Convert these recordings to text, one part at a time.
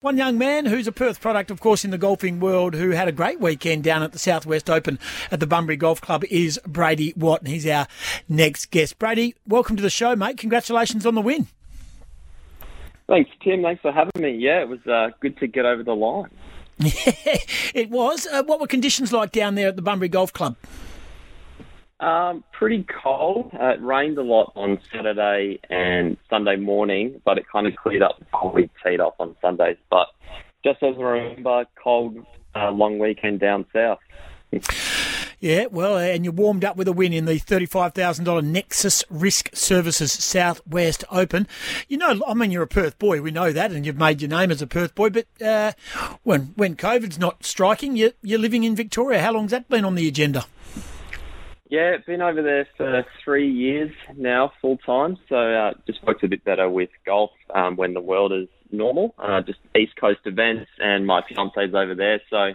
One young man who's a Perth product, of course, in the golfing world, who had a great weekend down at the Southwest Open at the Bunbury Golf Club is Brady Watt, and he's our next guest. Brady, welcome to the show, mate. Congratulations on the win. Thanks, Tim. Thanks for having me. Yeah, it was uh, good to get over the line. It was. Uh, what were conditions like down there at the Bunbury Golf Club? Um, pretty cold. Uh, it rained a lot on Saturday and Sunday morning, but it kind of cleared up before we teed off on Sundays. But just as a remember, cold, uh, long weekend down south. Yeah, well, and you warmed up with a win in the $35,000 Nexus Risk Services Southwest Open. You know, I mean, you're a Perth boy, we know that, and you've made your name as a Perth boy, but uh, when when COVID's not striking, you're, you're living in Victoria. How long's that been on the agenda? Yeah, been over there for three years now, full time. So uh, just works a bit better with golf um, when the world is normal. Uh, just East Coast events, and my fiance's over there. So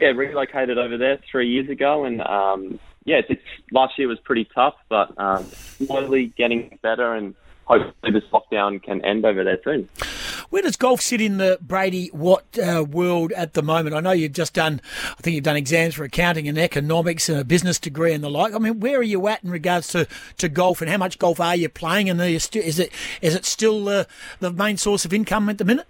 yeah, relocated over there three years ago, and um, yeah, it's, it's, last year was pretty tough, but um, slowly getting better, and hopefully this lockdown can end over there soon. Where does golf sit in the Brady Watt uh, world at the moment? I know you've just done, I think you've done exams for accounting and economics and a business degree and the like. I mean, where are you at in regards to, to golf and how much golf are you playing? And is it is it still uh, the main source of income at the minute?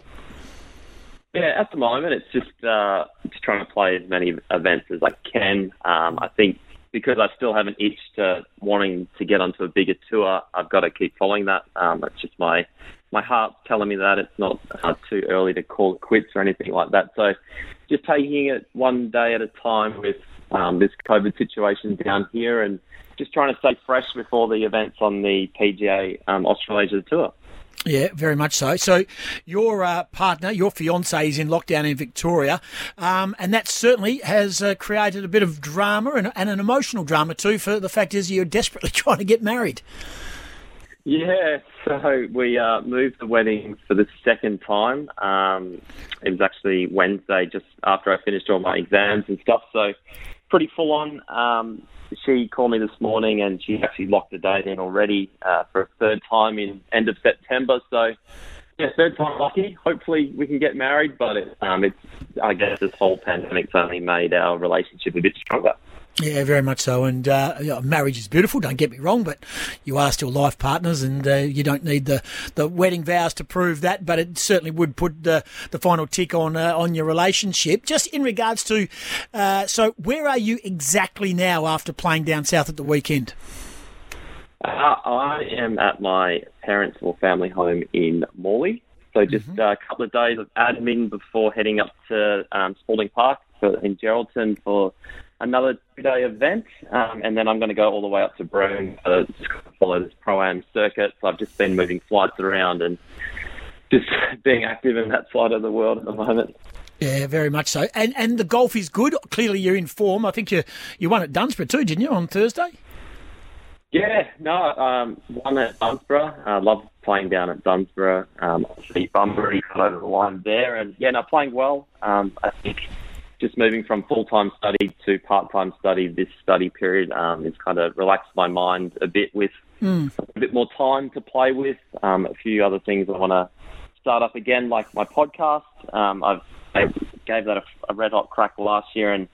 Yeah, at the moment it's just uh, just trying to play as many events as I can. Um, I think because I still have an itch to wanting to get onto a bigger tour, I've got to keep following that. Um, it's just my my heart's telling me that it's not uh, too early to call it quits or anything like that. So just taking it one day at a time with um, this COVID situation down here and just trying to stay fresh with all the events on the PGA um, Australasia Tour. Yeah, very much so. So, your uh, partner, your fiance, is in lockdown in Victoria, um, and that certainly has uh, created a bit of drama and, and, an emotional drama too. For the fact is, you're desperately trying to get married. Yeah, so we uh, moved the wedding for the second time. Um, it was actually Wednesday, just after I finished all my exams and stuff. So pretty full on. Um, she called me this morning, and she actually locked the date in already uh, for a third time in end of September. So yeah, third time lucky. Hopefully we can get married, but it, um, it's I guess this whole pandemic's only made our relationship a bit stronger. Yeah, very much so. And uh, you know, marriage is beautiful. Don't get me wrong, but you are still life partners, and uh, you don't need the, the wedding vows to prove that. But it certainly would put the the final tick on uh, on your relationship. Just in regards to, uh, so where are you exactly now after playing down south at the weekend? Uh, I am at my parents' or family home in Morley. So just mm-hmm. a couple of days of admin before heading up to um, Spalding Park for, in Geraldton for another two-day event, um, and then I'm going to go all the way up to Broome uh, to follow this pro-am circuit. So I've just been moving flights around and just being active in that side of the world at the moment. Yeah, very much so. And and the golf is good. Clearly, you're in form. I think you you won at Dunsborough too, didn't you, on Thursday? Yeah, no, um, won at Dunsborough. I uh, love playing down at Dunsborough. Um, obviously, Bunbury got over the line there, and yeah, no, playing well. Um, I think just moving from full time study to part time study this study period um, has kind of relaxed my mind a bit with mm. a bit more time to play with. Um, a few other things I want to start up again, like my podcast. Um, I've I gave that a, a, red hot crack last year, and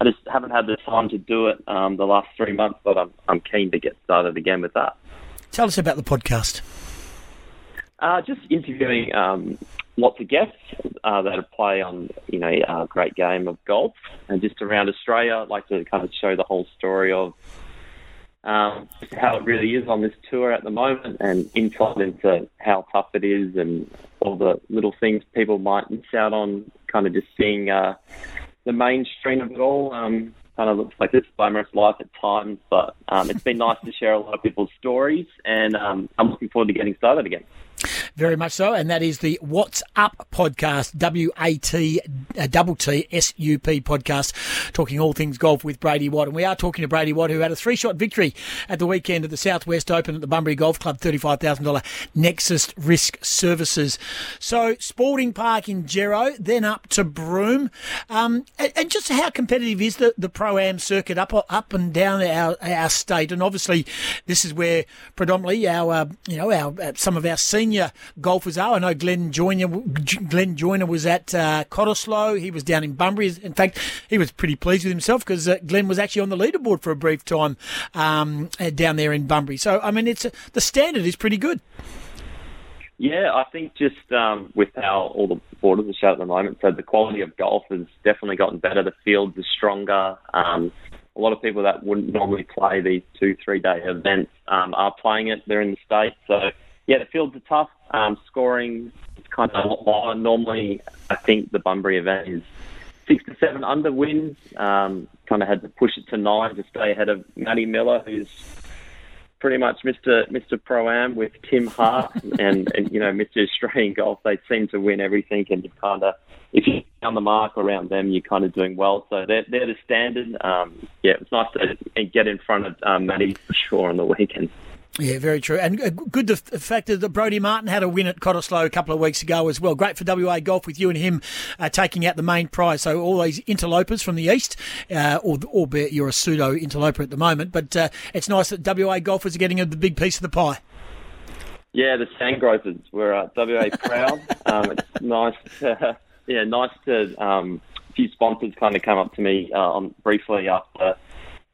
I just haven't had the time to do it um, the last three months. But I'm I'm keen to get started again with that. Tell us about the podcast. Uh, just interviewing um, lots of guests uh, that play on you know a great game of golf and just around Australia. I'd like to kind of show the whole story of um, how it really is on this tour at the moment and insight into how tough it is and all the little things people might miss out on. Kind of just seeing uh, the mainstream of it all. Um, kind of looks like this glamorous life at times, but um, it's been nice to share a lot of people's stories, and um, I'm looking forward to getting started again. Very much so, and that is the What's Up podcast, W A T uh, double T S U P podcast, talking all things golf with Brady Watt. And we are talking to Brady Watt, who had a three shot victory at the weekend at the Southwest Open at the Bunbury Golf Club, $35,000 Nexus Risk Services. So, Spalding Park in Gero, then up to Broome. Um, and, and, just how competitive is the, the Pro Am circuit up, up and down our, our state? And obviously, this is where predominantly our, uh, you know, our, uh, some of our senior senior golfers are. I know Glenn Joyner, Glenn Joyner was at uh, Cottesloe. He was down in Bunbury. In fact, he was pretty pleased with himself because uh, Glenn was actually on the leaderboard for a brief time um, uh, down there in Bunbury. So, I mean, it's the standard is pretty good. Yeah, I think just um, with how all the borders are shut at the moment, so the quality of golf has definitely gotten better. The fields are stronger. Um, a lot of people that wouldn't normally play these two, three day events um, are playing it. They're in the state, so yeah, the fields are tough. Um, scoring is kind of a lot lower. Normally, I think the Bunbury event is six to seven under wins. Um, kind of had to push it to nine to stay ahead of Matty Miller, who's pretty much Mr. Mr. Pro Am with Tim Hart and, and you know Mr. Australian Golf. They seem to win everything, and you kind of if you're on the mark around them, you're kind of doing well. So they're they're the standard. Um, yeah, it's nice to get in front of um, Matty for sure on the weekend. Yeah, very true. And uh, good the fact that Brodie Martin had a win at Cottesloe a couple of weeks ago as well. Great for WA Golf with you and him uh, taking out the main prize. So all these interlopers from the east, uh, or, albeit you're a pseudo interloper at the moment, but uh, it's nice that WA golfers are getting a big piece of the pie. Yeah, the Sandgropers were uh, WA proud. um, it's nice, to, yeah, nice to um, a few sponsors kind of come up to me uh, briefly after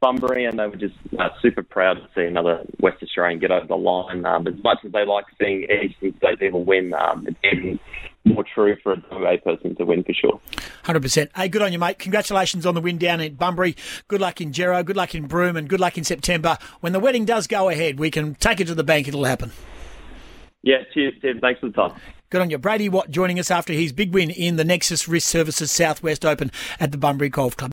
Bunbury, and they were just uh, super proud to see another West Australian get over the line. Um, as much as they like seeing Eastern State people win, um, it's even more true for a WA person to win for sure. 100%. Hey, good on you, mate. Congratulations on the win down at Bunbury. Good luck in Gero, good luck in Broome, and good luck in September. When the wedding does go ahead, we can take it to the bank, it'll happen. Yeah, cheers, Tim. Thanks for the time. Good on you. Brady Watt joining us after his big win in the Nexus Risk Services Southwest Open at the Bunbury Golf Club.